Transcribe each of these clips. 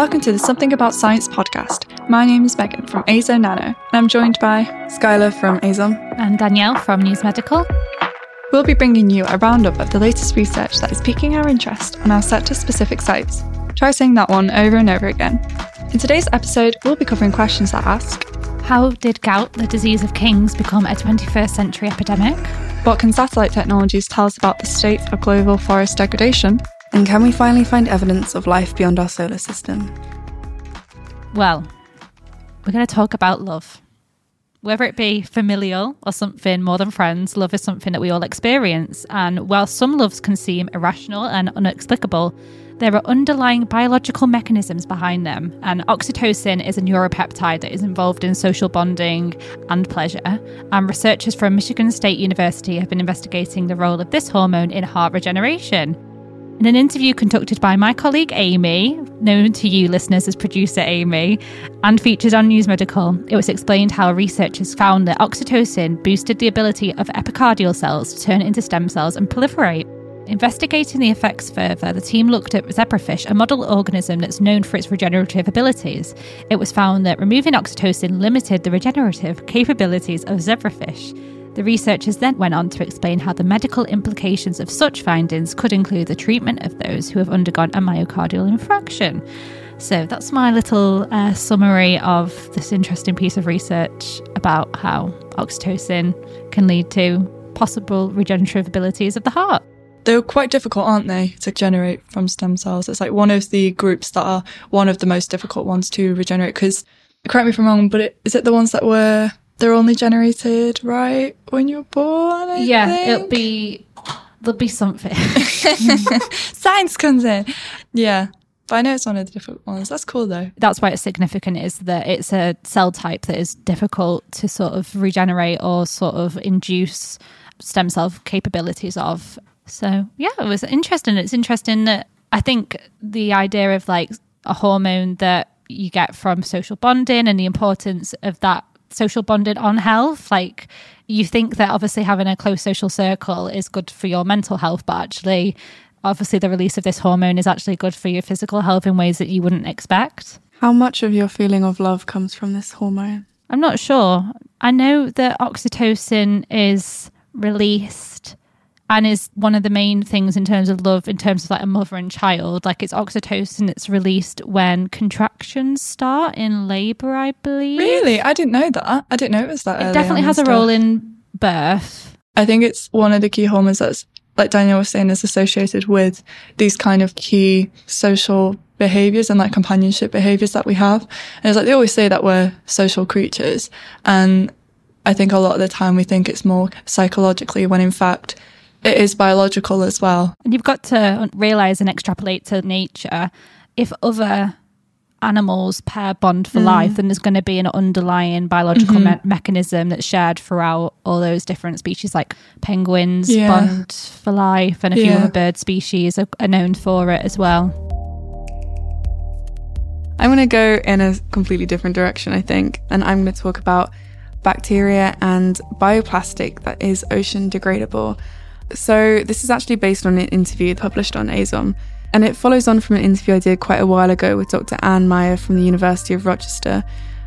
Welcome to the Something About Science podcast. My name is Megan from AZoNano, and I'm joined by Skylar from Azom and Danielle from News Medical. We'll be bringing you a roundup of the latest research that is piquing our interest on our sector specific sites. Try saying that one over and over again. In today's episode, we'll be covering questions that ask How did gout, the disease of kings, become a 21st century epidemic? What can satellite technologies tell us about the state of global forest degradation? And can we finally find evidence of life beyond our solar system? Well, we're going to talk about love. Whether it be familial or something more than friends, love is something that we all experience. And while some loves can seem irrational and inexplicable, there are underlying biological mechanisms behind them. And oxytocin is a neuropeptide that is involved in social bonding and pleasure. And researchers from Michigan State University have been investigating the role of this hormone in heart regeneration. In an interview conducted by my colleague Amy, known to you listeners as producer Amy, and featured on News Medical, it was explained how researchers found that oxytocin boosted the ability of epicardial cells to turn into stem cells and proliferate. Investigating the effects further, the team looked at zebrafish, a model organism that's known for its regenerative abilities. It was found that removing oxytocin limited the regenerative capabilities of zebrafish. The researchers then went on to explain how the medical implications of such findings could include the treatment of those who have undergone a myocardial infarction. So that's my little uh, summary of this interesting piece of research about how oxytocin can lead to possible regenerative abilities of the heart. They're quite difficult, aren't they, to generate from stem cells? It's like one of the groups that are one of the most difficult ones to regenerate. Because, correct me if I'm wrong, but it, is it the ones that were they're only generated right when you're born. I yeah, think? it'll be there'll be something. Science comes in. Yeah. But I know it's one of the different ones. That's cool though. That's why it's significant is that it's a cell type that is difficult to sort of regenerate or sort of induce stem cell capabilities of. So yeah, it was interesting. It's interesting that I think the idea of like a hormone that you get from social bonding and the importance of that social bonding on health. Like you think that obviously having a close social circle is good for your mental health, but actually, obviously, the release of this hormone is actually good for your physical health in ways that you wouldn't expect. How much of your feeling of love comes from this hormone? I'm not sure. I know that oxytocin is released and is one of the main things in terms of love in terms of like a mother and child like it's oxytocin it's released when contractions start in labor i believe. Really? I didn't know that. I didn't know it was that it definitely has a role in birth. I think it's one of the key hormones that's like Danielle was saying is associated with these kind of key social behaviors and like companionship behaviors that we have. And it's like they always say that we're social creatures. And i think a lot of the time we think it's more psychologically when in fact it is biological as well. And you've got to realize and extrapolate to nature. If other animals pair bond for mm. life, then there's going to be an underlying biological mm-hmm. me- mechanism that's shared throughout all those different species, like penguins yeah. bond for life, and a few yeah. other bird species are, are known for it as well. I'm going to go in a completely different direction, I think, and I'm going to talk about bacteria and bioplastic that is ocean degradable. So, this is actually based on an interview published on Azom, and it follows on from an interview I did quite a while ago with Dr. Anne Meyer from the University of Rochester,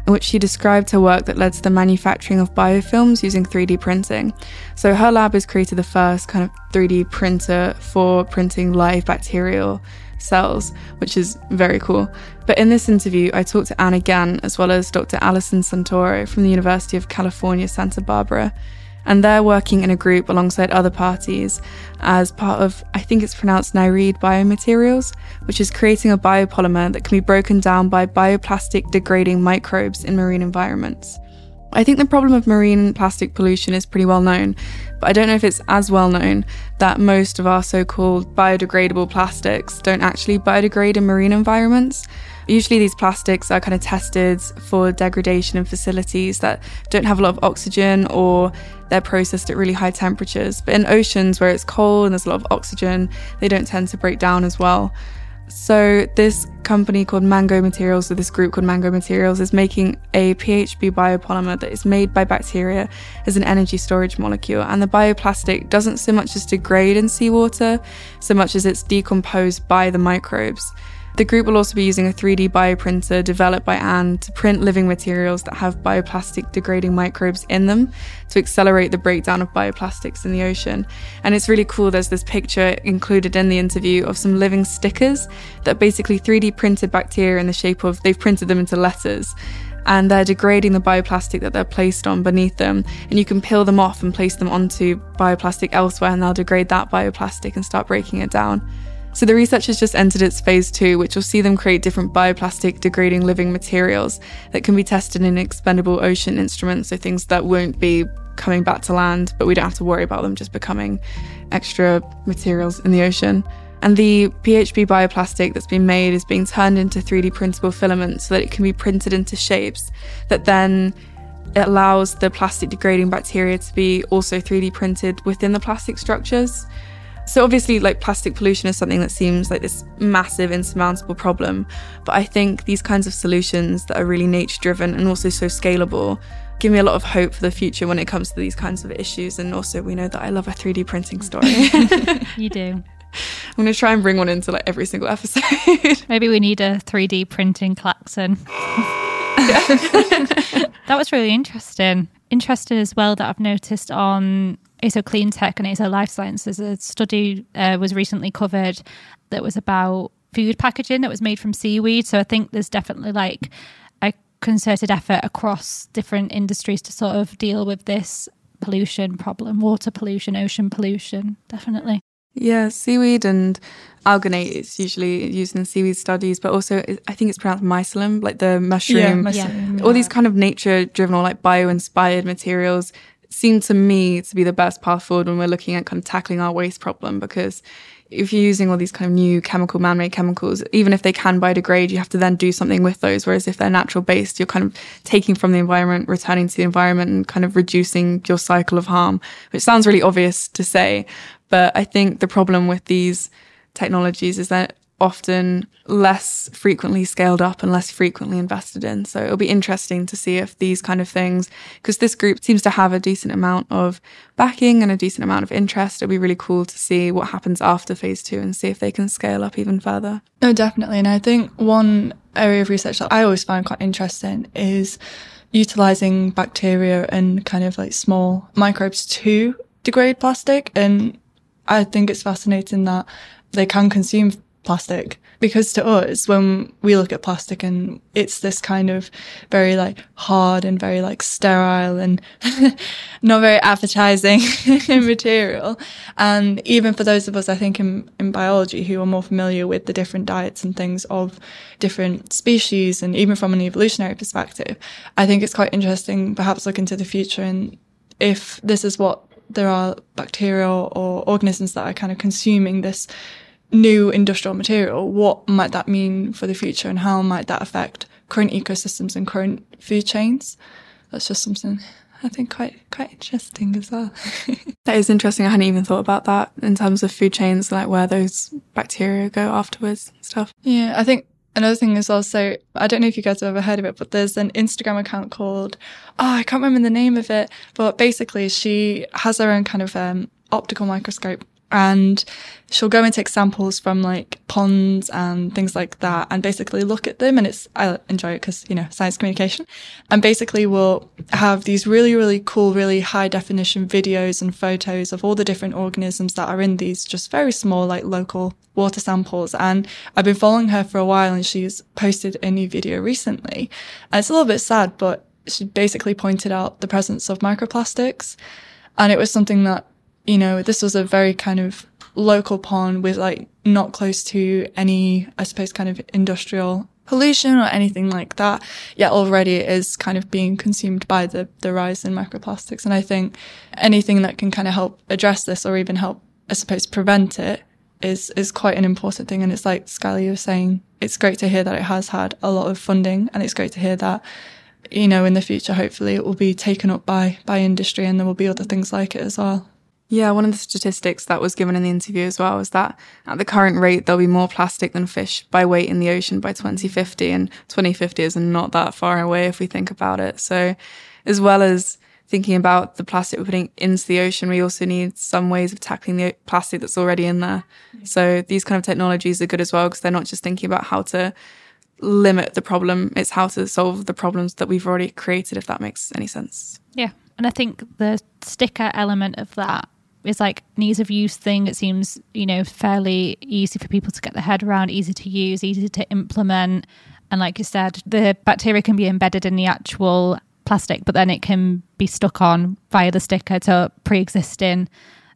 in which she described her work that led to the manufacturing of biofilms using 3D printing. So, her lab has created the first kind of 3D printer for printing live bacterial cells, which is very cool. But in this interview, I talked to Anne again, as well as Dr. Alison Santoro from the University of California, Santa Barbara and they're working in a group alongside other parties as part of, I think it's pronounced Nyrede Biomaterials, which is creating a biopolymer that can be broken down by bioplastic degrading microbes in marine environments. I think the problem of marine plastic pollution is pretty well known, but I don't know if it's as well known that most of our so called biodegradable plastics don't actually biodegrade in marine environments. Usually, these plastics are kind of tested for degradation in facilities that don't have a lot of oxygen or they're processed at really high temperatures. But in oceans where it's cold and there's a lot of oxygen, they don't tend to break down as well. So, this company called Mango Materials, or this group called Mango Materials, is making a PHB biopolymer that is made by bacteria as an energy storage molecule. And the bioplastic doesn't so much as degrade in seawater, so much as it's decomposed by the microbes. The group will also be using a 3D bioprinter developed by Anne to print living materials that have bioplastic degrading microbes in them to accelerate the breakdown of bioplastics in the ocean. And it's really cool. There's this picture included in the interview of some living stickers that basically 3D printed bacteria in the shape of, they've printed them into letters and they're degrading the bioplastic that they're placed on beneath them. And you can peel them off and place them onto bioplastic elsewhere, and they'll degrade that bioplastic and start breaking it down. So the research has just entered its phase two, which will see them create different bioplastic degrading living materials that can be tested in expendable ocean instruments, so things that won't be coming back to land, but we don't have to worry about them just becoming extra materials in the ocean. And the PHB bioplastic that's been made is being turned into 3D printable filaments so that it can be printed into shapes that then it allows the plastic degrading bacteria to be also 3D printed within the plastic structures. So obviously, like plastic pollution is something that seems like this massive, insurmountable problem. But I think these kinds of solutions that are really nature driven and also so scalable give me a lot of hope for the future when it comes to these kinds of issues. And also, we know that I love a 3D printing story. you do. I'm going to try and bring one into like every single episode. Maybe we need a 3D printing klaxon. that was really interesting. Interesting as well that I've noticed on AZoCleantech and AZoLifeSciences, a study uh, was recently covered that was about food packaging that was made from seaweed. So I think there's definitely like a concerted effort across different industries to sort of deal with this pollution problem, water pollution, ocean pollution, definitely. Yeah, seaweed and alginate is usually used in seaweed studies, but also I think it's pronounced mycelium, like the mushroom. Yeah, mushroom. All these kind of nature driven or like bio inspired materials seem to me to be the best path forward when we're looking at kind of tackling our waste problem because if you're using all these kind of new chemical man-made chemicals even if they can biodegrade you have to then do something with those whereas if they're natural based you're kind of taking from the environment returning to the environment and kind of reducing your cycle of harm which sounds really obvious to say. But i think the problem with these technologies is that often less frequently scaled up and less frequently invested in. So it'll be interesting to see if these kind of things, because this group seems to have a decent amount of backing and a decent amount of interest. It'll be really cool to see what happens after phase two and see if they can scale up even further. No, definitely. And I think one area of research that I always find quite interesting is utilizing bacteria and kind of like small microbes to degrade plastic. And I think it's fascinating that they can consume plastic. Because to us when we look at plastic and it's this kind of very like hard and very like sterile and not very appetizing material. And even for those of us i think in, in biology who are more familiar with the different diets and things of different species and even from an evolutionary perspective i think it's quite interesting perhaps look into the future and if this is what there are bacteria or organisms that are kind of consuming this new industrial material, what might that mean for the future and how might that affect current ecosystems and current food chains? That's just something I think quite quite interesting as well. that is interesting. I hadn't even thought about that in terms of food chains, like where those bacteria go afterwards and stuff. Yeah, I think another thing is also I don't know if you guys have ever heard of it, but there's an Instagram account called oh I can't remember the name of it, but basically she has her own kind of um, optical microscope and she'll go and take samples from like ponds and things like that and basically look at them. And it's i enjoy it because you know science communication. And basically we'll have these really really cool really high definition videos and photos of all the different organisms that are in these just very small like local water samples. And i've been following her for a while and she's posted a new video recently. And it's a little bit sad but she basically pointed out the presence of microplastics. And it was something that you know, this was a very kind of local pond with like not close to any, I suppose, kind of industrial pollution or anything like that. Yet already it is kind of being consumed by the, the rise in microplastics. And I think anything that can kind of help address this or even help, I suppose, prevent it is, is quite an important thing. And it's like Skylar was saying, it's great to hear that it has had a lot of funding and it's great to hear that you know, in the future, hopefully it will be taken up by, by industry and there will be other things like it as well. Yeah, one of the statistics that was given in the interview as well was that at the current rate, there'll be more plastic than fish by weight in the ocean by 2050. And 2050 is not that far away if we think about it. So, as well as thinking about the plastic we're putting into the ocean, we also need some ways of tackling the plastic that's already in there. So these kind of technologies are good as well because they're not just thinking about how to limit the problem, it's how to solve the problems that we've already created, if that makes any sense. Yeah. And I think the sticker element of that is like an ease of use thing. It seems, you know, fairly easy for people to get their head around, easy to use, easy to implement. And like you said, the bacteria can be embedded in the actual plastic, but then it can be stuck on via the sticker to pre existing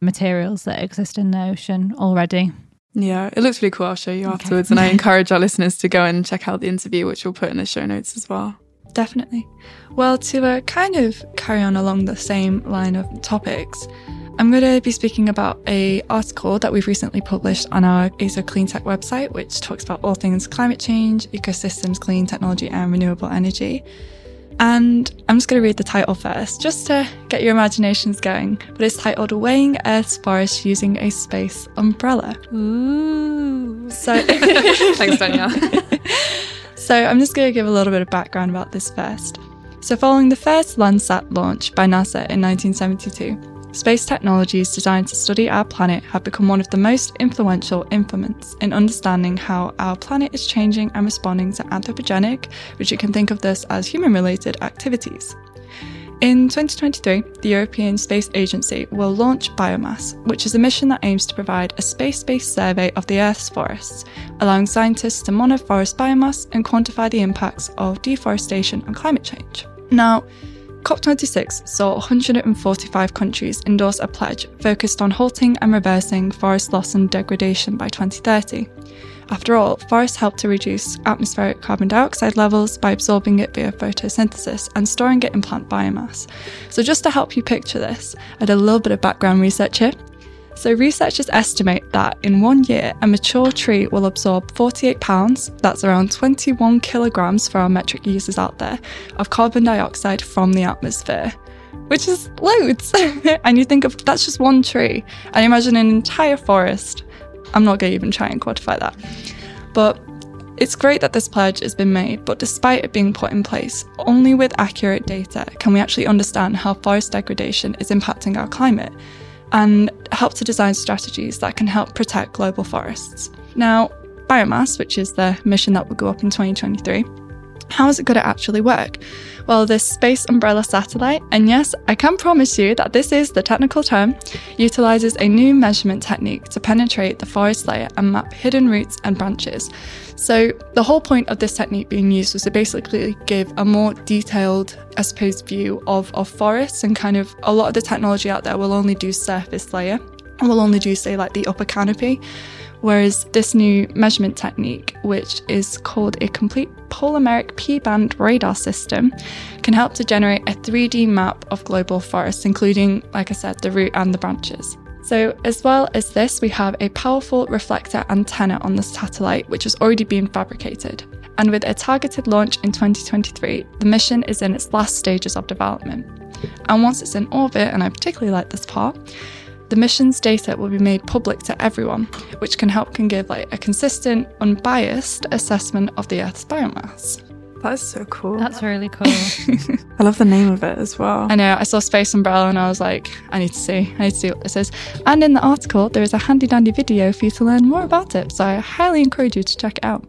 materials that exist in the ocean already. Yeah, it looks really cool. I'll show you okay. afterwards. And I encourage our listeners to go and check out the interview, which we'll put in the show notes as well. Definitely. Well, to uh, kind of carry on along the same line of topics, I'm going to be speaking about a article that we've recently published on our AZoCleantech website, which talks about all things climate change, ecosystems, clean technology, and renewable energy. And I'm just going to read the title first, just to get your imaginations going. But it's titled Weighing Earth's Forests Using a Space Umbrella. Ooh. So, thanks, Danielle. so, I'm just going to give a little bit of background about this first. So, following the first Landsat launch by NASA in 1972, space technologies designed to study our planet have become one of the most influential implements in understanding how our planet is changing and responding to anthropogenic, which you can think of this as human related activities. In 2023, the European Space Agency will launch Biomass, which is a mission that aims to provide a space based survey of the Earth's forests, allowing scientists to monitor forest biomass and quantify the impacts of deforestation and climate change. Now, COP26 saw 145 countries endorse a pledge focused on halting and reversing forest loss and degradation by 2030. After all, forests help to reduce atmospheric carbon dioxide levels by absorbing it via photosynthesis and storing it in plant biomass. So, just to help you picture this, I did a little bit of background research here. So, researchers estimate that in one year, a mature tree will absorb 48 pounds, that's around 21 kilograms for our metric users out there, of carbon dioxide from the atmosphere, which is loads. and you think of that's just one tree, and imagine an entire forest. I'm not going to even try and quantify that. But it's great that this pledge has been made, but despite it being put in place, only with accurate data can we actually understand how forest degradation is impacting our climate and help to design strategies that can help protect global forests. Now, biomass, which is the mission that will go up in 2023, how is it going to actually work? Well, this Space Umbrella satellite, and yes, I can promise you that this is the technical term, utilizes a new measurement technique to penetrate the forest layer and map hidden roots and branches. So, the whole point of this technique being used was to basically give a more detailed, I suppose, view of, of forests and kind of a lot of the technology out there will only do surface layer and will only do, say, like the upper canopy. Whereas this new measurement technique, which is called a complete polarimetric P band radar system, can help to generate a 3D map of global forests, including, like I said, the root and the branches. So, as well as this, we have a powerful reflector antenna on the satellite, which has already been fabricated. And with a targeted launch in 2023, the mission is in its last stages of development. And once it's in orbit, and I particularly like this part, the mission's data will be made public to everyone, which can help can give like a consistent, unbiased assessment of the Earth's biomass. That's so cool. That's really cool. I love the name of it as well. I know. I saw Space Umbrella and I was like, I need to see. I need to see what this is. And in the article, there is a handy dandy video for you to learn more about it. So I highly encourage you to check it out.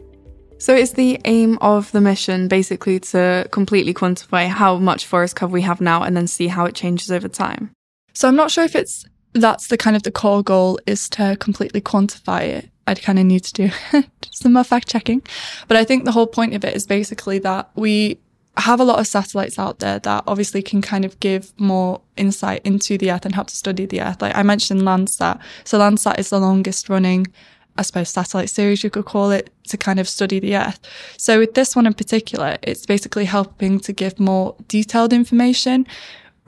So is the aim of the mission basically to completely quantify how much forest cover we have now and then see how it changes over time? So I'm not sure if it's that's the kind of the core goal is to completely quantify it. I'd kind of need to do some more fact checking. But I think the whole point of it is basically that we have a lot of satellites out there that obviously can kind of give more insight into the Earth and help to study the Earth. Like I mentioned Landsat. So Landsat is the longest running, I suppose, satellite series you could call it to kind of study the Earth. So with this one in particular, it's basically helping to give more detailed information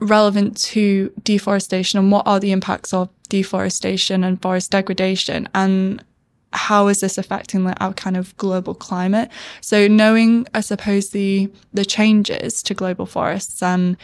relevant to deforestation and what are the impacts of deforestation and forest degradation and how is this affecting like, our kind of global climate? So knowing, I suppose, the the changes to global forests and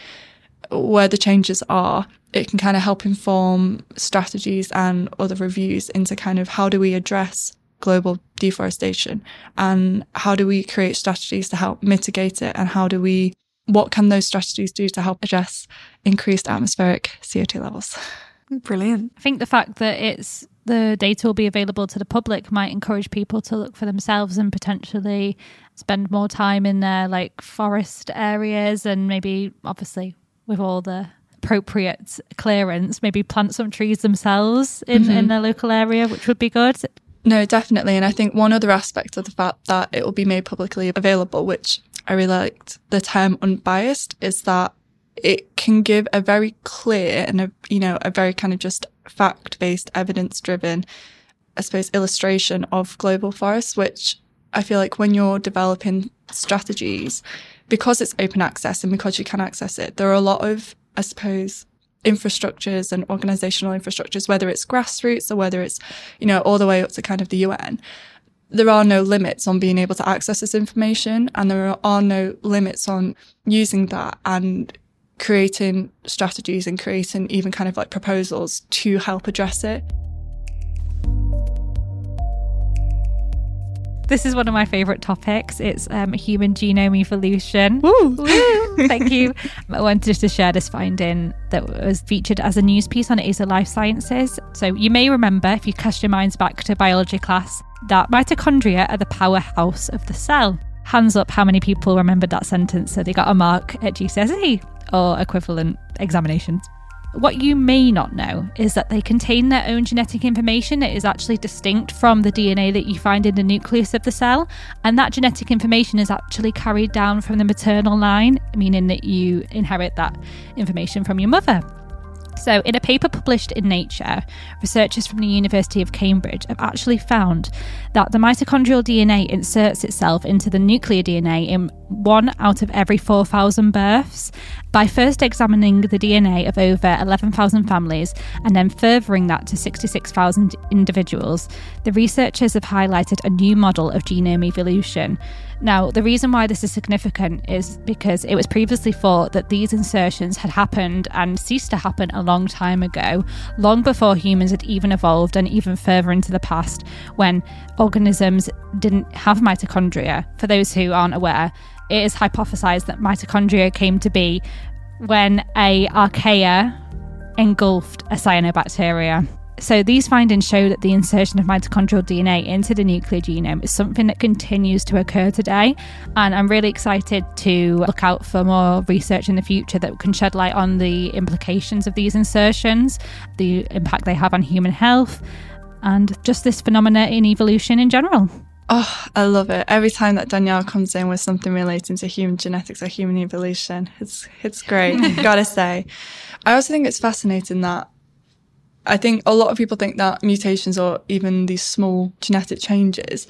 where the changes are, it can kind of help inform strategies and other reviews into kind of how do we address global deforestation and how do we create strategies to help mitigate it and how do we what can those strategies do to help address increased atmospheric CO2 levels? Brilliant. I think the fact that it's the data will be available to the public might encourage people to look for themselves and potentially spend more time in their like forest areas and maybe obviously with all the appropriate clearance maybe plant some trees themselves in Mm-hmm. in their local area which would be good No, definitely. And I think one other aspect of the fact that it will be made publicly available, which I really liked the term unbiased, is that it can give a very clear and a, you know, a very kind of just fact based, evidence driven, I suppose, illustration of global forests, which I feel like when you're developing strategies, because it's open access and because you can access it, there are a lot of, I suppose, infrastructures and organizational infrastructures, whether it's grassroots or whether it's, you know, all the way up to kind of the UN. There are no limits on being able to access this information and there are no limits on using that and creating strategies and creating even kind of like proposals to help address it. this is one of my favorite topics. It's um, human genome evolution. Woo, thank you. I wanted just to share this finding that was featured as a news piece on AZoLifeSciences. So, you may remember, if you cast your minds back to biology class, that mitochondria are the powerhouse of the cell. Hands up, how many people remembered that sentence? So, they got a mark at GCSE or equivalent examinations. What you may not know is that they contain their own genetic information that is actually distinct from the DNA that you find in the nucleus of the cell. And that genetic information is actually carried down from the maternal line, meaning that you inherit that information from your mother. So, in a paper published in Nature, researchers from the University of Cambridge have actually found that the mitochondrial DNA inserts itself into the nuclear DNA in one out of every 4,000 births. By first examining the DNA of over 11,000 families and then furthering that to 66,000 individuals, the researchers have highlighted a new model of genome evolution. Now, the reason why this is significant is because it was previously thought that these insertions had happened and ceased to happen a long time ago, long before humans had even evolved and even further into the past when organisms didn't have mitochondria. For those who aren't aware, it is hypothesized that mitochondria came to be when a archaea engulfed a cyanobacteria. So these findings show that the insertion of mitochondrial DNA into the nuclear genome is something that continues to occur today. And I'm really excited to look out for more research in the future that can shed light on the implications of these insertions, the impact they have on human health, and just this phenomena in evolution in general. Oh, I love it. Every time that Danielle comes in with something relating to human genetics or human evolution, it's it's great. Gotta say. I also think it's fascinating that I think a lot of people think that mutations or even these small genetic changes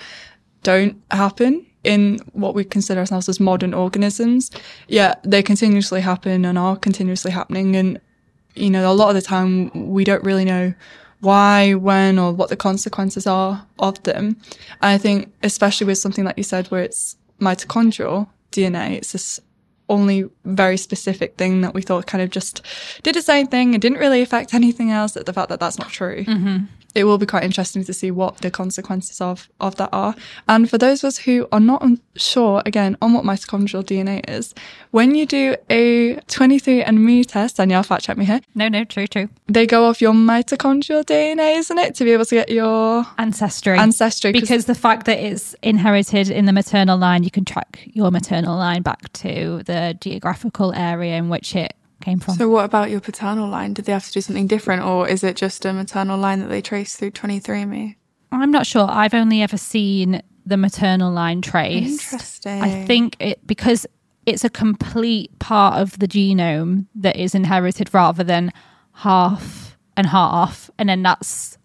don't happen in what we consider ourselves as modern organisms. Yet they continuously happen and are continuously happening. And, you know, a lot of the time we don't really know why, when, or what the consequences are of them. And I think, especially with something like you said, where it's mitochondrial DNA, it's this only very specific thing that we thought kind of just did the same thing and didn't really affect anything else. The fact that that's not true. Mm-hmm. It will be quite interesting to see what the consequences of, of that are. And for those of us who are not sure, again, on what mitochondrial DNA is, when you do a 23andMe test, Danielle, fact check me here, No, no, true, true. they go off your mitochondrial DNA, isn't it? To be able to get your Ancestry. ancestry. because the fact that it's inherited in the maternal line, you can track your maternal line back to the geographical area in which it came from. So, what about your paternal line? Did they have to do something different, or is it just a maternal line that they trace through 23andMe? I'm not sure. I've only ever seen the maternal line trace. Interesting. I think it because it's a complete part of the genome that is inherited rather than half and half, and then that's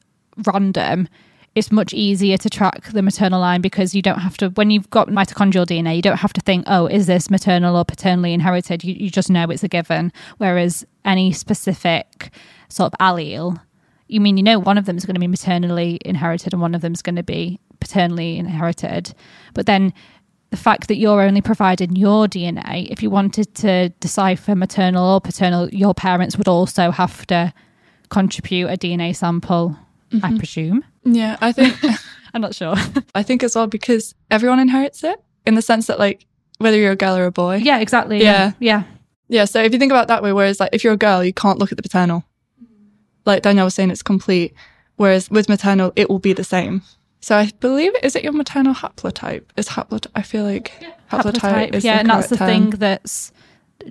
random. It's much easier to track the maternal line because you don't have to, when you've got mitochondrial DNA, you don't have to think, oh, is this maternal or paternally inherited? You, you just know it's a given. Whereas any specific sort of allele, you mean you know one of them is going to be maternally inherited and one of them is going to be paternally inherited. But then the fact that you're only providing your DNA, if you wanted to decipher maternal or paternal, your parents would also have to contribute a DNA sample, I mm-hmm. presume. Yeah, I think I'm not sure. I think as well because everyone inherits it in the sense that like whether you're a girl or a boy. Yeah, exactly. Yeah. Yeah. Yeah. So if you think about that way, whereas like if you're a girl, you can't look at the paternal. Like Danielle was saying, it's complete. Whereas with maternal, it will be the same. So I believe is it your maternal haplotype? Is haplotype? I feel like haplotype. is yeah, and that's the correct thing that's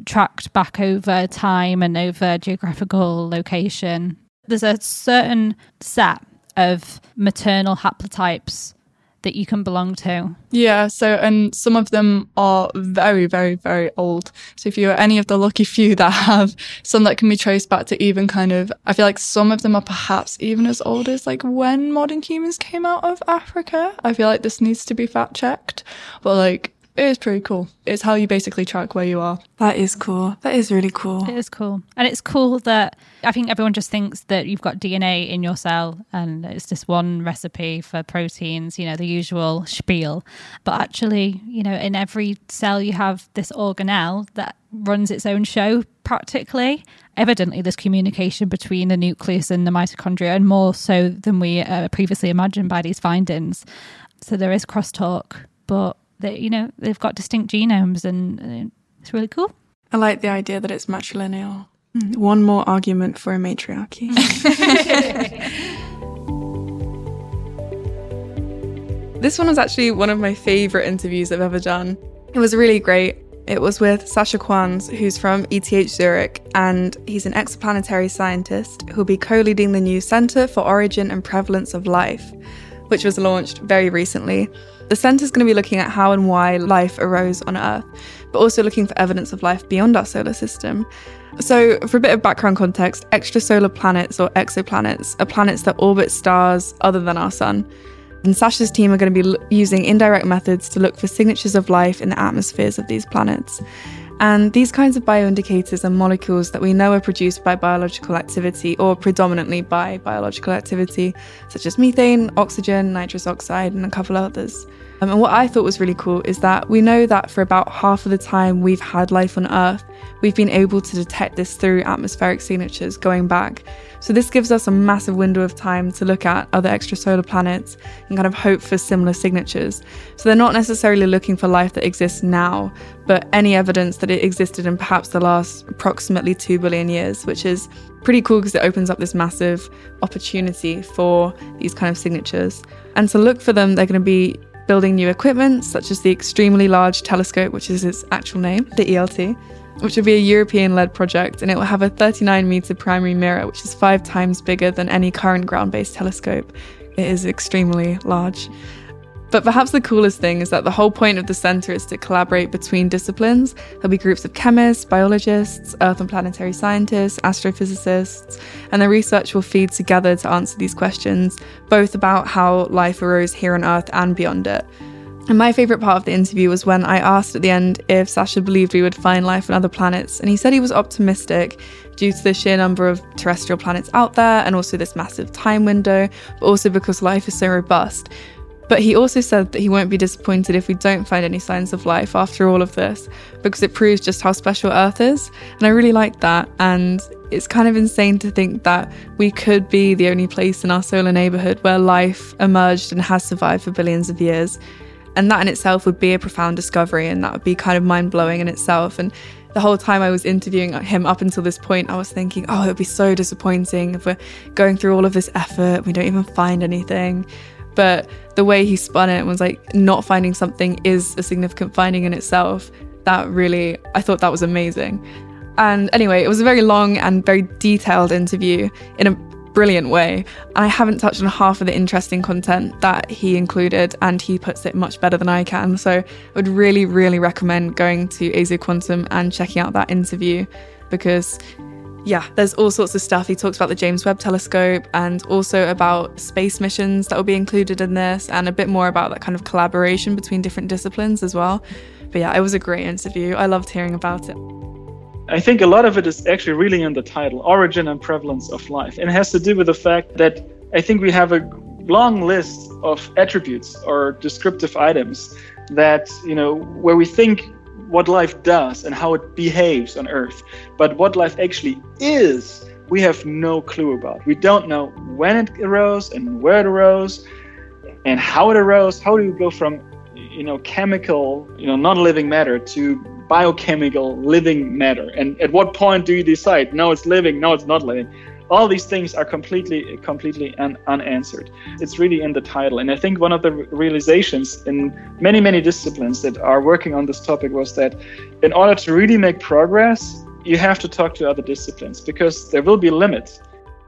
tracked back over time and over geographical location. There's a certain set of maternal haplotypes that you can belong to. Yeah. So and some of them are very, very, very old. So if you're any of the lucky few that have some that can be traced back to even kind of, I feel like some of them are perhaps even as old as like when modern humans came out of Africa. I feel like this needs to be fact checked, but like it is pretty cool. It's how you basically track where you are. That is cool. That is really cool. It is cool. And it's cool that I think everyone just thinks that you've got DNA in your cell and it's just one recipe for proteins, you know, the usual spiel. But actually, you know, in every cell you have this organelle that runs its own show practically. Evidently, there's communication between the nucleus and the mitochondria, and more so than we uh, previously imagined by these findings. So there is crosstalk, but they, you know, they've got distinct genomes, and uh, it's really cool. I like the idea that it's matrilineal. Mm, One more argument for a matriarchy. this one was actually one of my favorite interviews I've ever done. It was really great. It was with Sascha Quanz, who's from ETH Zurich, and he's an exoplanetary scientist who'll be co leading the new Centre for Origin and Prevalence of Life, which was launched very recently. The centre is going to be looking at how and why life arose on Earth, but also looking for evidence of life beyond our solar system. So, for a bit of background context, extrasolar planets or exoplanets are planets that orbit stars other than our Sun. And Sascha's team are going to be using indirect methods to look for signatures of life in the atmospheres of these planets. And these kinds of bioindicators are molecules that we know are produced by biological activity or predominantly by biological activity, such as methane, oxygen, nitrous oxide, and a couple others. Um, and what I thought was really cool is that we know that for about half of the time we've had life on Earth, we've been able to detect this through atmospheric signatures going back. So this gives us a massive window of time to look at other extrasolar planets and kind of hope for similar signatures. So they're not necessarily looking for life that exists now, but any evidence that it existed in perhaps the last approximately 2 billion years, which is pretty cool because it opens up this massive opportunity for these kind of signatures. And to look for them, they're going to be building new equipment, such as the Extremely Large Telescope, which is its actual name, the ELT, which will be a European led project, and it will have a 39 metre primary mirror, which is five times bigger than any current ground based telescope. It is extremely large. But perhaps the coolest thing is that the whole point of the centre is to collaborate between disciplines. There'll be groups of chemists, biologists, earth and planetary scientists, astrophysicists, and the research will feed together to answer these questions, both about how life arose here on Earth and beyond it. And my favourite part of the interview was when I asked at the end if Sascha believed we would find life on other planets, and he said he was optimistic due to the sheer number of terrestrial planets out there and also this massive time window, but also because life is so robust. But he also said that he won't be disappointed if we don't find any signs of life after all of this, because it proves just how special Earth is. And I really like that. And it's kind of insane to think that we could be the only place in our solar neighbourhood where life emerged and has survived for billions of years. And that in itself would be a profound discovery, and that would be kind of mind blowing in itself. And the whole time I was interviewing him up until this point, I was thinking, oh, it would be so disappointing if we're going through all of this effort, we don't even find anything. But the way he spun it was like not finding something is a significant finding in itself. That really, I thought that was amazing. And anyway, it was a very long and very detailed interview in a brilliant way. And I haven't touched on half of the interesting content that he included, and he puts it much better than I can. So I would really, really recommend going to AZoQuantum and checking out that interview because yeah, there's all sorts of stuff. He talks about the James Webb Telescope and also about space missions that will be included in this, and a bit more about that kind of collaboration between different disciplines as well. But yeah, it was a great interview. I loved hearing about it. I think a lot of it is actually really in the title Origin and Prevalence of Life. And it has to do with the fact that I think we have a long list of attributes or descriptive items that, you know, where we think what life does and how it behaves on Earth. But what life actually is, we have no clue about. We don't know when it arose and where it arose and how it arose. How do you go from you know, chemical, you know, non-living matter to biochemical living matter? And at what point do you decide, no, it's living, no, it's not living? All these things are completely completely un- unanswered. It's really in the title. And i think one of the realizations in many many disciplines that are working on this topic was that in order to really make progress you have to talk to other disciplines because there will be limits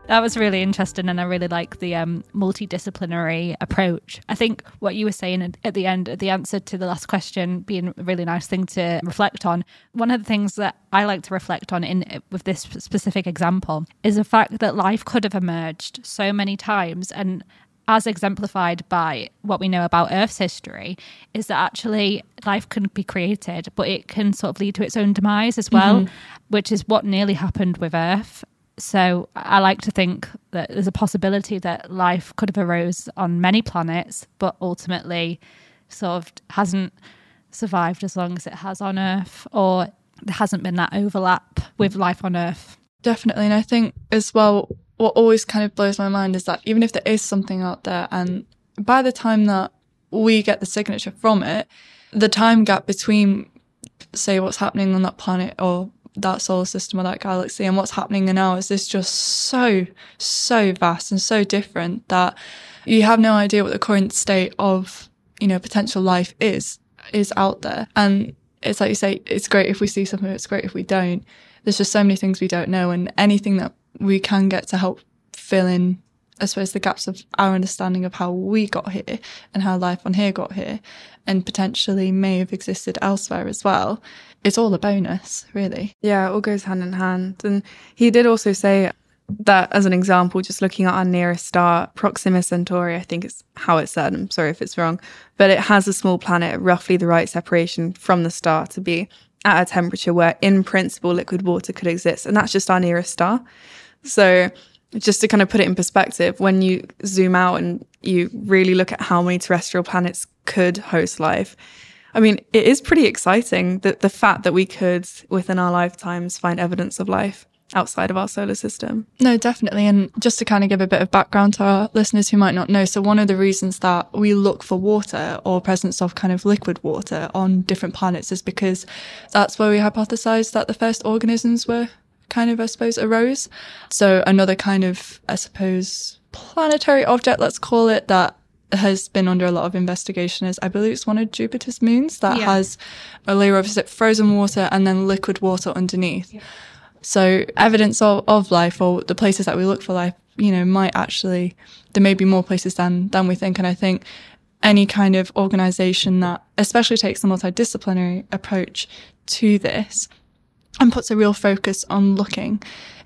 that was really interesting, and I really like the um, multidisciplinary approach. I think what you were saying at the end, the answer to the last question, being a really nice thing to reflect on. One of the things that I like to reflect on in with this specific example is the fact that life could have emerged so many times, and as exemplified by what we know about Earth's history, is that actually life can be created, but it can sort of lead to its own demise as well, mm-hmm. which is what nearly happened with Earth. So I like to think that there's a possibility that life could have arose on many planets, but ultimately sort of hasn't survived as long as it has on Earth, or there hasn't been that overlap with life on Earth. Definitely. And I think as well, what always kind of blows my mind is that even if there is something out there, and by the time that we get the signature from it, the time gap between, say, what's happening on that planet or that solar system or that galaxy and what's happening in ours is just so, so vast and so different that you have no idea what the current state of, you know, potential life is, is out there. And it's like you say, it's great if we see something, it's great if we don't. There's just so many things we don't know and anything that we can get to help fill in I suppose the gaps of our understanding of how we got here and how life on here got here and potentially may have existed elsewhere as well it's all a bonus, really. Yeah, it all goes hand in hand. And he did also say that as an example, just looking at our nearest star, Proxima Centauri, I think it's how it's said. I'm sorry if it's wrong, but it has a small planet roughly the right separation from the star to be at a temperature where, in principle, liquid water could exist. And that's just our nearest star. So, just to kind of put it in perspective, when you zoom out and you really look at how many terrestrial planets could host life, I mean, it is pretty exciting that the fact that we could, within our lifetimes, find evidence of life outside of our solar system. No, definitely. And just to kind of give a bit of background to our listeners who might not know. So one of the reasons that we look for water or presence of kind of liquid water on different planets is because that's where we hypothesized that the first organisms were kind of, I suppose, arose. So another kind of, I suppose, planetary object, let's call it, that has been under a lot of investigation is I believe it's one of Jupiter's moons that yeah. has a layer of frozen water and then liquid water underneath. Yeah. So evidence of, of life or the places that we look for life, you know, might actually, there may be more places than, than we think. And I think any kind of organization that especially takes a multidisciplinary approach to this and puts a real focus on looking,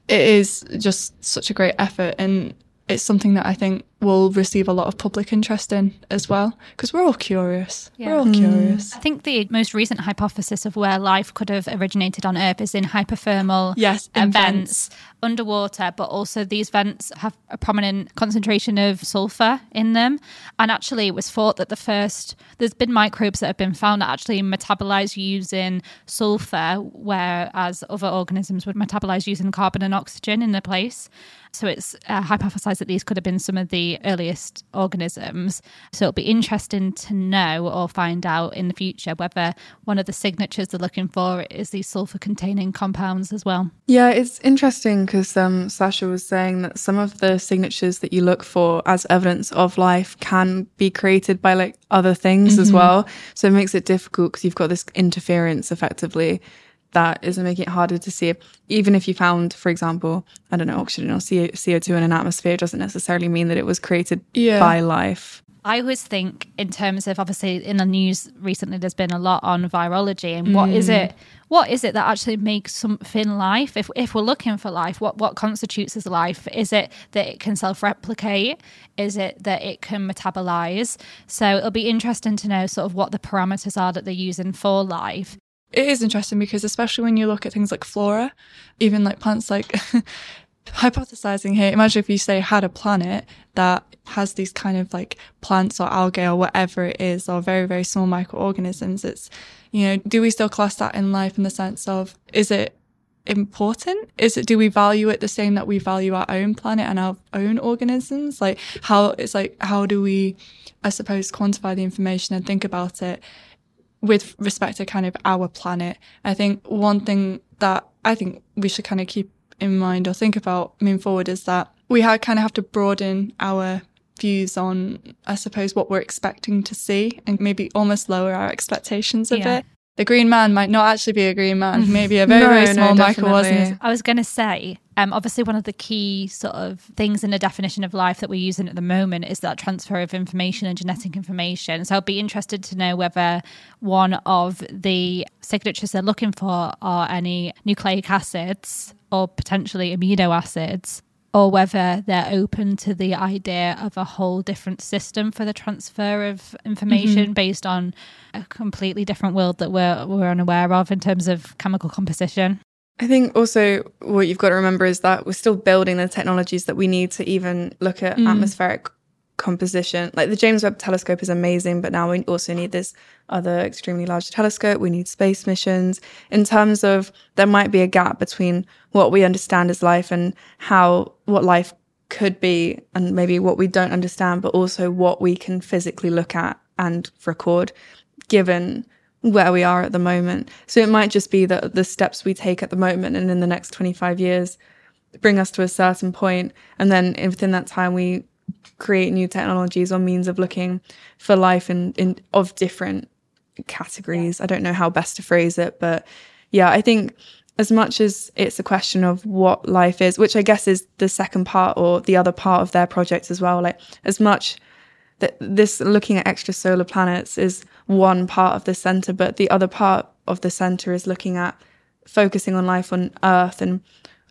it is just such a great effort. And it's something that I think will receive a lot of public interest in as well because we're all curious. Yeah. We're all mm. curious. I think the most recent hypothesis of where life could have originated on Earth is in hyperthermal yes, events, vents underwater, but also these vents have a prominent concentration of sulfur in them. And actually, it was thought that the first there's been microbes that have been found that actually metabolize using sulfur, whereas other organisms would metabolize using carbon and oxygen in their place. So it's uh, hypothesized that these could have been some of the earliest organisms. So it'll be interesting to know or find out in the future whether one of the signatures they're looking for is these sulfur containing compounds as well. Yeah, it's interesting because um, Sascha was saying that some of the signatures that you look for as evidence of life can be created by like other things mm-hmm. as well. So it makes it difficult because you've got this interference effectively that is making it harder to see. Even if you found, for example, I don't know, oxygen or CO2 in an atmosphere, doesn't necessarily mean that it was created yeah. by life. I always think in terms of obviously in the news recently there's been a lot on virology and what mm. is it what is it that actually makes something life if if we're looking for life what what constitutes as life is it that it can self-replicate is it that it can metabolize so it'll be interesting to know sort of what the parameters are that they're using for life it is interesting because especially when you look at things like flora, even like plants like hypothesizing here, imagine if you say had a planet that has these kind of like plants or algae or whatever it is, or very, very small microorganisms. It's, you know, do we still class that in life in the sense of, is it important? Is it, do we value it the same that we value our own planet and our own organisms? Like how, it's like, how do we, I suppose, quantify the information and think about it with respect to kind of our planet? I think one thing that I think we should kind of keep in mind or think about moving forward is that we had kind of have to broaden our views on, I suppose, what we're expecting to see and maybe almost lower our expectations of Yeah. it. The green man might not actually be a green man, maybe a very, No, very no, small definitely. microorganism. I was going to say, um, obviously, one of the key sort of things in the definition of life that we're using at the moment is that transfer of information and genetic information. So I'd be interested to know whether one of the signatures they're looking for are any nucleic acids or potentially amino acids. Or whether they're open to the idea of a whole different system for the transfer of information based on a completely different world that we're we're unaware of in terms of chemical composition. I think also what you've got to remember is that we're still building the technologies that we need to even look at mm. atmospheric composition. Like the James Webb Telescope is amazing, but now we also need this other extremely large telescope. We need space missions. In terms of there might be a gap between what we understand as life and how what life could be, and maybe what we don't understand, but also what we can physically look at and record, given where we are at the moment. So it might just be that the steps we take at the moment and in the next 25 years bring us to a certain point, and then within that time we create new technologies or means of looking for life in, in of different categories. I don't know how best to phrase it, but yeah, I think as much as it's a question of what life is, which I guess is the second part or the other part of their project as well, like as much that this looking at extrasolar planets is one part of the center, but the other part of the center is looking at focusing on life on Earth and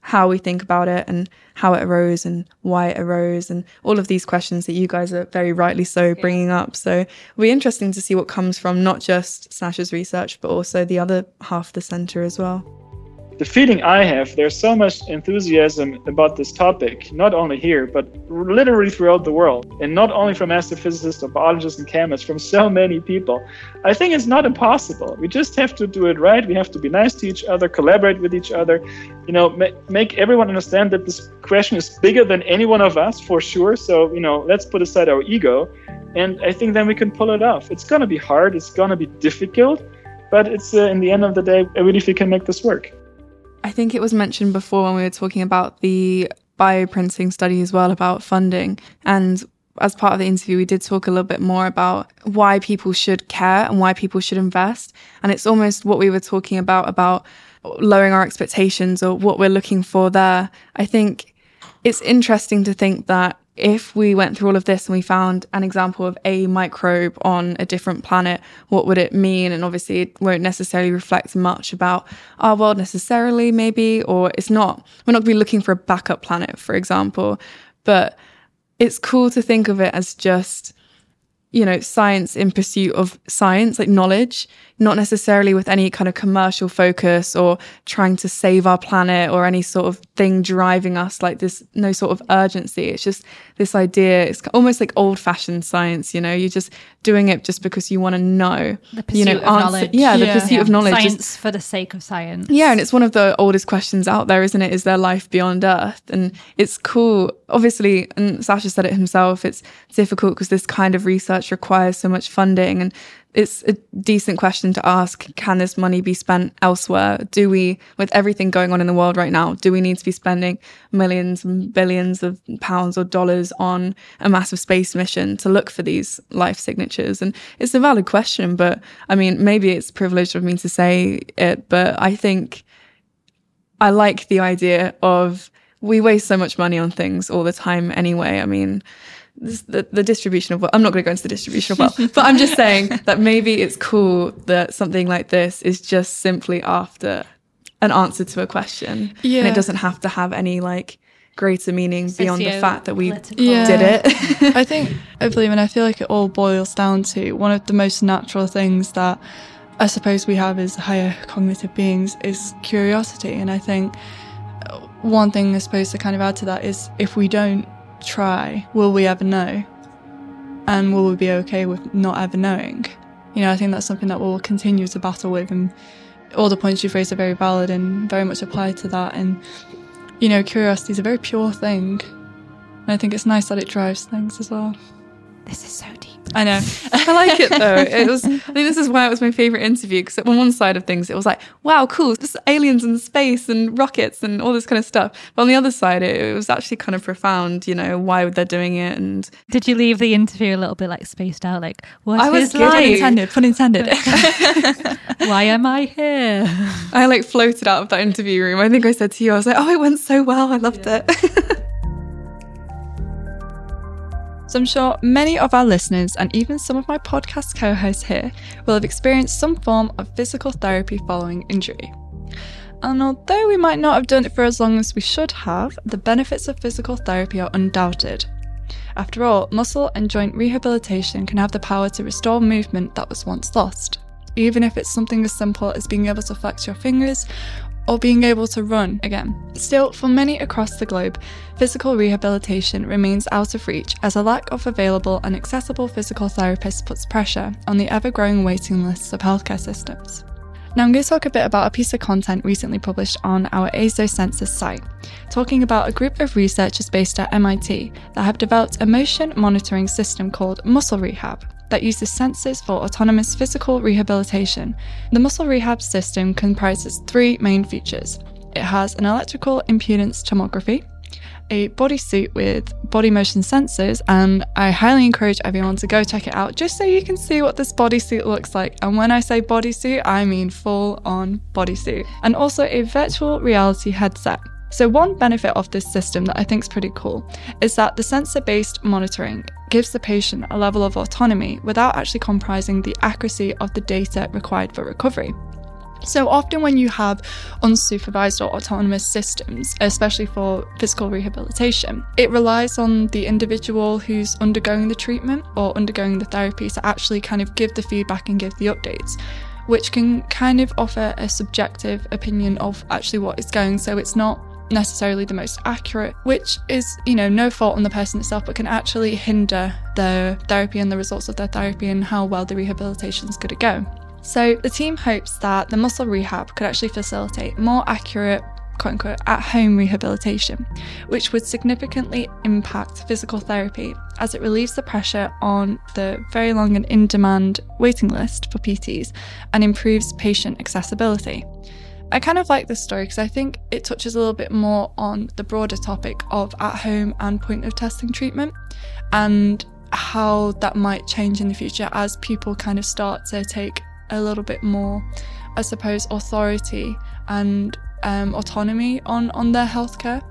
how we think about it and how it arose and why it arose and all of these questions that you guys are very rightly so bringing up. So it'll be interesting to see what comes from not just Sascha's research, but also the other half of the center as well. The feeling I have, there's so much enthusiasm about this topic, not only here, but literally throughout the world, and not only from astrophysicists or biologists and chemists, from so many people. I think it's not impossible. We just have to do it right. We have to be nice to each other, collaborate with each other, you know, ma- make everyone understand that this question is bigger than any one of us, for sure. So, you know, let's put aside our ego. And I think then we can pull it off. It's going to be hard, it's going to be difficult, but it's uh, in the end of the day, I really think we can make this work. I think it was mentioned before when we were talking about the bioprinting study as well about funding. And as part of the interview, we did talk a little bit more about why people should care and why people should invest. And it's almost what we were talking about, about lowering our expectations or what we're looking for there. I think it's interesting to think that if we went through all of this and we found an example of a microbe on a different planet, what would it mean? And obviously, it won't necessarily reflect much about our world necessarily, maybe, or it's not, we're not going to be looking for a backup planet, for example. But it's cool to think of it as just, you know, science in pursuit of science, like knowledge, not necessarily with any kind of commercial focus or trying to save our planet or any sort of thing driving us like this, no sort of urgency. It's just this idea, it's almost like old fashioned science, you know, you're just doing it just because you want to know. The you know, pursuit of knowledge. Yeah, the Yeah. pursuit of knowledge. Science Just- for the sake of science. yeah, and it's one of the oldest questions out there, isn't it? Is there life beyond Earth? And it's cool. Obviously, and Sascha said it himself, it's difficult because this kind of research requires so much funding. And it's a decent question to ask can this money be spent elsewhere? Do we, with everything going on in the world right now, do we need to be spending millions and billions of pounds or dollars on a massive space mission to look for these life signatures? And it's a valid question, but I mean, maybe it's privileged of me to say it, but I think I like the idea of we waste so much money on things all the time anyway. I mean, the, the distribution of wealth, I'm not going to go into the distribution of wealth, but I'm just saying that maybe it's cool that something like this is just simply after an answer to a question. And Yeah. it doesn't have to have any like greater meaning beyond the fact that we Yeah. did it. I think I believe, and I feel like it all boils down to one of the most natural things that I suppose we have as higher cognitive beings is curiosity. And I think uh, one thing I suppose to kind of add to that is if we don't try, will we ever know? And will we be okay with not ever knowing? You know, I think that's something that we'll continue to battle with and all the points you've raised are very valid and very much apply to that. And, you know, curiosity is a very pure thing. And I think it's nice that it drives things as well. This is so deep. I know. I like it though. It was. I think this is why it was my favorite interview because on one side of things it was like, wow, cool, just aliens and space and rockets and all this kind of stuff. But on the other side, it, it was actually kind of profound. You know, why would they're doing it and Did you leave the interview a little bit like spaced out? Like, what I was like- Pun intended. Pun intended. Why am I here? I like floated out of that interview room. I think I said to you, I was like, oh, it went so well. I loved it. So I'm sure many of our listeners and even some of my podcast co hosts here will have experienced some form of physical therapy following injury. And although we might not have done it for as long as we should have, the benefits of physical therapy are undoubted. After all, muscle and joint rehabilitation can have the power to restore movement that was once lost, even if it's something as simple as being able to flex your fingers or being able to run again. Still, for many across the globe, physical rehabilitation remains out of reach as a lack of available and accessible physical therapists puts pressure on the ever growing waiting lists of healthcare systems. Now, I'm going to talk a bit about a piece of content recently published on our AZoSensors site, talking about a group of researchers based at MIT that have developed a motion monitoring system called MuscleRehab that uses sensors for autonomous physical rehabilitation. The MuscleRehab system comprises three main features it has an electrical impedance tomography, a bodysuit with body motion sensors, and I highly encourage everyone to go check it out just so you can see what this bodysuit looks like. And when I say bodysuit, I mean full on bodysuit, and also a virtual reality headset. So, one benefit of this system that I think is pretty cool is that the sensor based monitoring gives the patient a level of autonomy without actually comprising the accuracy of the data required for recovery. So often, when you have unsupervised or autonomous systems, especially for physical rehabilitation, it relies on the individual who's undergoing the treatment or undergoing the therapy to actually kind of give the feedback and give the updates, which can kind of offer a subjective opinion of actually what is going. So it's not necessarily the most accurate, which is, you know, no fault on the person itself, but can actually hinder the therapy and the results of their therapy and how well the rehabilitation is going to go. So the team hopes that the muscle rehab could actually facilitate more accurate quote unquote at home rehabilitation, which would significantly impact physical therapy as it relieves the pressure on the very long and in demand waiting list for PTs and improves patient accessibility. I kind of like this story because I think it touches a little bit more on the broader topic of at home and point of testing treatment and how that might change in the future as people kind of start to take a little bit more, I suppose, authority and um, autonomy on, on their healthcare.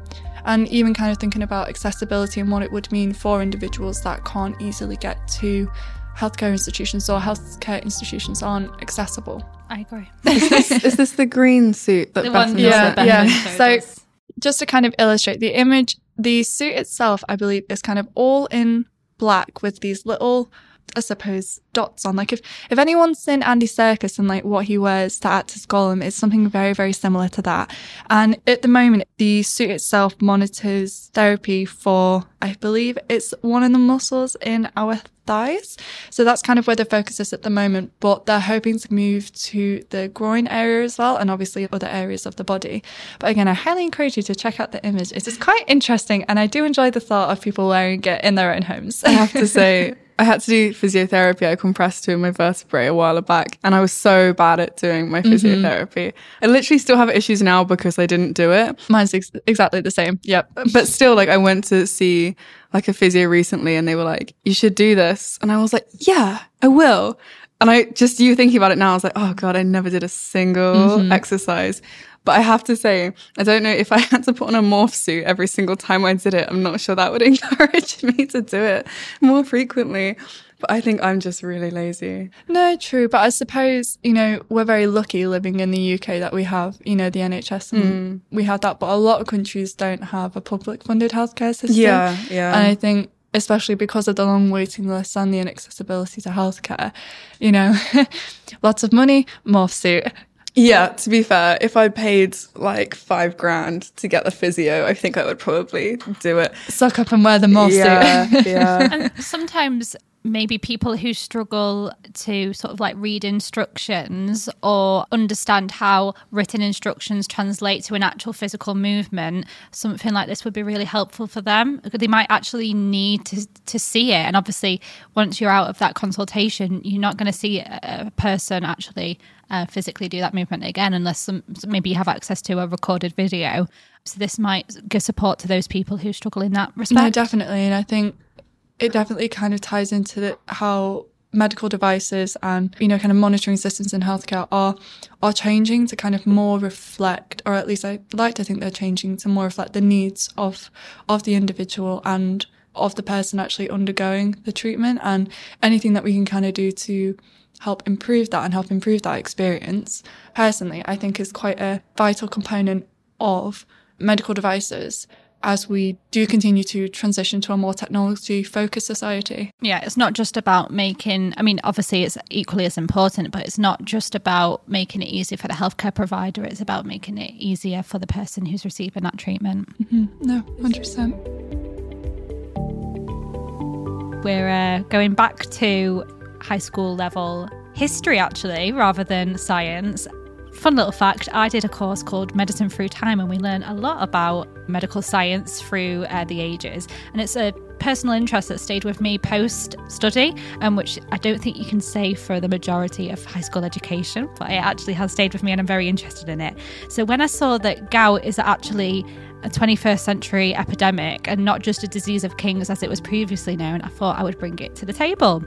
And even kind of thinking about accessibility and what it would mean for individuals that can't easily get to healthcare institutions or healthcare institutions aren't accessible. I agree. is, this, is this the green suit that The Beth one and yeah, that yeah. Bethany So- us. just to kind of illustrate the image, the suit itself, I believe, is kind of all in black with these little, I suppose, dots on. Like if if anyone's seen Andy Serkis and like what he wears to act as Gollum, it's something very very similar to that. And at the moment, the suit itself monitors therapy for, I believe, it's one of the muscles in our thighs. So that's kind of where the focus is at the moment. But they're hoping to move to the groin area as well, and obviously other areas of the body. But again, I highly encourage you to check out the image. It is quite interesting, and I do enjoy the thought of people wearing it in their own homes. I have to say, I had to do physiotherapy. I compressed two of my vertebrae a while back, and I was so bad at doing my mm-hmm. physiotherapy. I literally still have issues now because I didn't do it. Mine's ex- exactly the same. Yep. But still, like, I went to see like a physio recently, and they were like, "You should do this," and I was like, "Yeah, I will." And I just you thinking about it now, I was like, "Oh God, I never did a single mm-hmm. exercise." But I have to say, I don't know if I had to put on a morph suit every single time I did it. I'm not sure that would encourage me to do it more frequently. But I think I'm just really lazy. No, true. But I suppose, you know, we're very lucky living in the UK that we have, you know, the NHS and mm. we have that. But a lot of countries don't have a public funded healthcare system. Yeah, yeah. And I think, especially because of the long waiting lists and the inaccessibility to healthcare, you know, lots of money, morph suit. Yeah, to be fair, if I paid like five grand to get the physio, I think I would probably do it. Suck up and wear the morph Yeah, suit. yeah. and sometimes maybe people who struggle to sort of like read instructions or understand how written instructions translate to an actual physical movement, something like this would be really helpful for them. They might actually need to, to see it. And obviously, once you're out of that consultation, you're not going to see a person actually uh, physically do that movement again unless some, maybe you have access to a recorded video. So this might give support to those people who struggle in that respect. No, definitely. And I think it definitely kind of ties into the, how medical devices and you know kind of monitoring systems in healthcare are are changing to kind of more reflect or at least I like to think they're changing to more reflect the needs of of the individual and of the person actually undergoing the treatment and anything that we can kind of do to help improve that and help improve that experience personally I think is quite a vital component of medical devices as we do continue to transition to a more technology focused society. Yeah, it's not just about making, I mean, obviously it's equally as important, but it's not just about making it easy for the healthcare provider, it's about making it easier for the person who's receiving that treatment. Mm-hmm. No, 100%. We're uh, going back to high school level history, actually, rather than science. Fun little fact I did a course called Medicine Through Time, and we learn a lot about medical science through uh, the ages. And it's a personal interest that stayed with me post study, and which I don't think you can say for the majority of high school education, but it actually has stayed with me, and I'm very interested in it. So when I saw that gout is actually a 21st century epidemic and not just a disease of kings as it was previously known, I thought I would bring it to the table.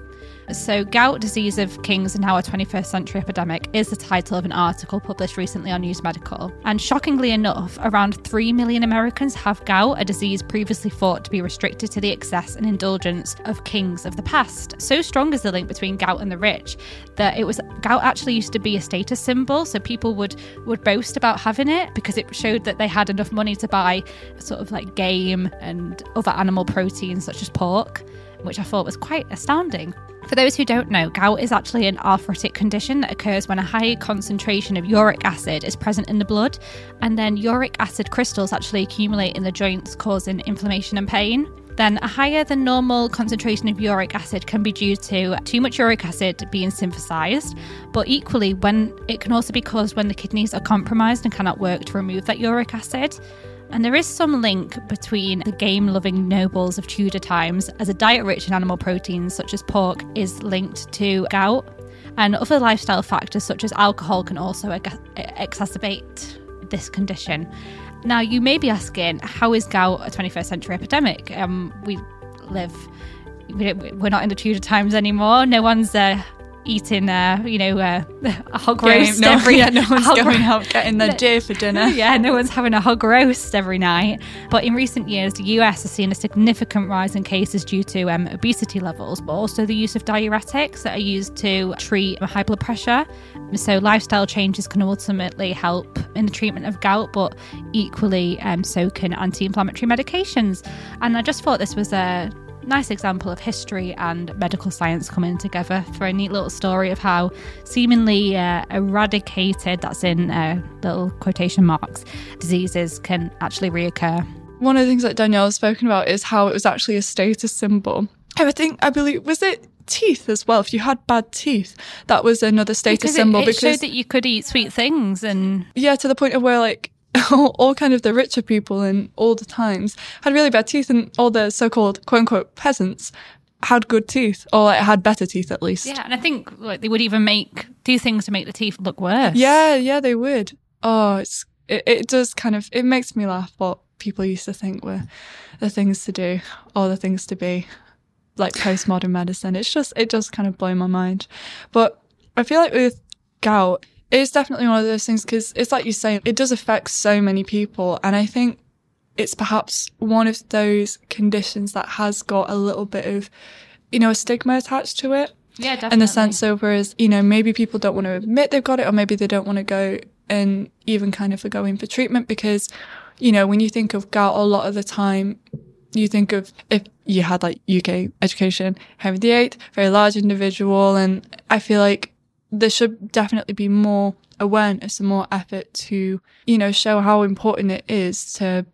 So, Gout Disease of Kings and Now a 21st Century Epidemic is the title of an article published recently on News Medical. And shockingly enough, around 3 million Americans have gout, a disease previously thought to be restricted to the excess and indulgence of kings of the past. So strong is the link between gout and the rich that it was gout actually used to be a status symbol, so people would would boast about having it because it showed that they had enough money to buy sort of like game and other animal proteins such as pork, which I thought was quite astounding. For those who don't know, gout is actually an arthritic condition that occurs when a high concentration of uric acid is present in the blood, and then uric acid crystals actually accumulate in the joints, causing inflammation and pain. Then, a higher than normal concentration of uric acid can be due to too much uric acid being synthesized, but equally, when it can also be caused when the kidneys are compromised and cannot work to remove that uric acid. And there is some link between the game loving nobles of Tudor times, as a diet rich in animal proteins such as pork is linked to gout, and other lifestyle factors such as alcohol can also exacerbate this condition. Now, you may be asking, how is gout a 21st century epidemic? Um, we live, we're not in the Tudor times anymore. No one's uh, eating, uh, you know, uh, a hog roast no, every. yeah, no one's going ro- out getting their deer for dinner. yeah, no one's having a hog roast every night. But in recent years, the US has seen a significant rise in cases due to um, obesity levels, but also the use of diuretics that are used to treat high blood pressure. So, lifestyle changes can ultimately help in the treatment of gout, but equally, um, so can anti inflammatory medications. And I just thought this was a nice example of history and medical science coming together for a neat little story of how seemingly uh, eradicated, that's in uh, little quotation marks, diseases can actually reoccur. One of the things that Danielle has spoken about is how it was actually a status symbol. I think, I believe, was it teeth as well? If you had bad teeth, that was another status Because it, symbol. it because showed that you could eat sweet things and yeah, to the point of where like all, all kind of the richer people in all the times had really bad teeth, and all the so-called quote unquote peasants had good teeth, or like, had better teeth at least. yeah, and I think like they would even make do things to make the teeth look worse. yeah, yeah, they would. Oh, it's it, it does kind of it makes me laugh what people used to think were the things to do or the things to be, like postmodern medicine. It's just it does kind of blow my mind, but I feel like with gout, it's definitely one of those things because it's like you say, it does affect so many people, and I think it's perhaps one of those conditions that has got a little bit of, you know, a stigma attached to it yeah, definitely. in the sense of whereas you know maybe people don't want to admit they've got it or maybe they don't want to go and even kind of go in for treatment because you know when you think of gout a lot of the time you think of if you had like UK education Henry VIII very large individual and I feel like there should definitely be more awareness and more effort to you know show how important it is to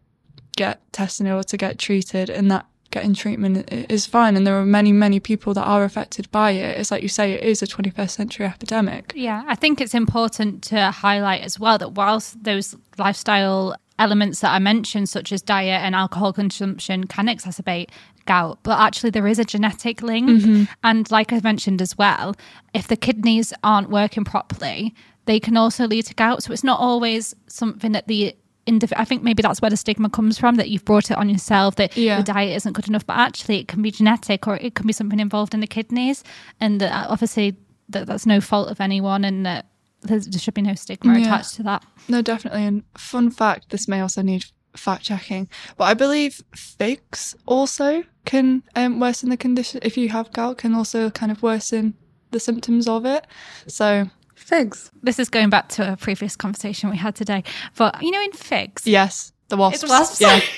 get tested or to get treated and that getting treatment is fine. And there are many, many people that are affected by it. It's like you say, it is a 21st century epidemic. Yeah, I think it's important to highlight as well that whilst those lifestyle elements that I mentioned, such as diet and alcohol consumption, can exacerbate gout, but actually there is a genetic link. Mm-hmm. And like I mentioned as well, if the kidneys aren't working properly, they can also lead to gout. So it's not always something that the indiv- I think maybe that's where the stigma comes from that you've brought it on yourself that Yeah. your diet isn't good enough, but actually it can be genetic or it can be something involved in the kidneys, and that obviously that that's no fault of anyone, and that there's, there should be no stigma Yeah. attached to that. No, definitely. And fun fact this may also need fact checking, but I believe figs also can um, worsen the condition. If you have gout, can also kind of worsen the symptoms of it. So, Figs. This is going back to a previous conversation we had today, but you know, in figs, yes, the wasps. It's wasps. Yeah.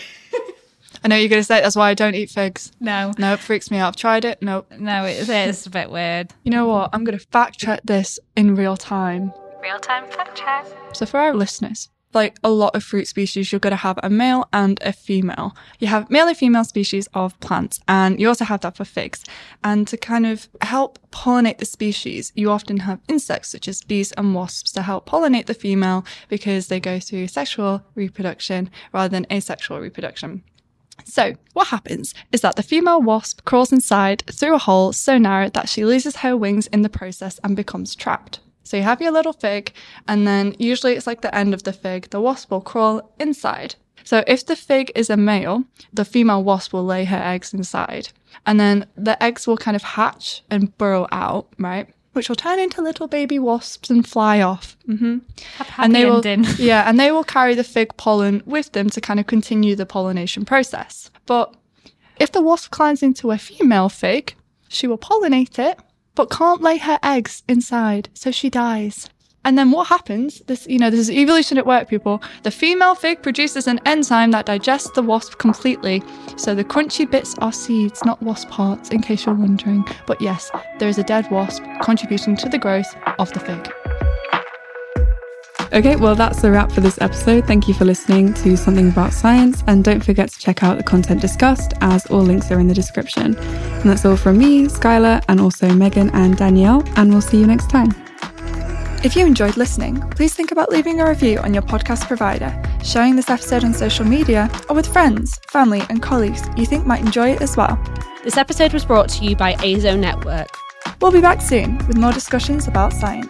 I know you're going to say that's why I don't eat figs. no, No, it freaks me out. I've tried it. Nope. no, it is a bit weird. You know what? I'm going to fact check this in real time. Real time fact check. So for our listeners, like a lot of fruit species, you're going to have a male and a female. You have male and female species of plants, and you also have that for figs. And to kind of help pollinate the species, you often have insects such as bees and wasps to help pollinate the female because they go through sexual reproduction rather than asexual reproduction. So, what happens is that the female wasp crawls inside through a hole so narrow that she loses her wings in the process and becomes trapped. So, you have your little fig, and then usually it's like the end of the fig, the wasp will crawl inside. So, if the fig is a male, the female wasp will lay her eggs inside. And then the eggs will kind of hatch and burrow out, right? Which will turn into little baby wasps and fly off. hmm Happy and they will, yeah, and they will carry the fig pollen with them to kind of continue the pollination process. But if the wasp climbs into a female fig, she will pollinate it, but can't lay her eggs inside, so she dies. And then what happens? This, you know, this is evolution at work, people. The female fig produces an enzyme that digests the wasp completely. So the crunchy bits are seeds, not wasp hearts, in case you're wondering. But yes, there is a dead wasp contributing to the growth of the fig. Okay, well, that's the wrap for this episode. Thank you for listening to Something About Science, and don't forget to check out the content discussed, as all links are in the description. And that's all from me, Skylar, and also Megan and Danielle, and we'll see you next time. If you enjoyed listening, please think about leaving a review on your podcast provider, sharing this episode on social media, or with friends, family, and colleagues you think might enjoy it as well. This episode was brought to you by AzoNetwork. We'll be back soon with more discussions about science.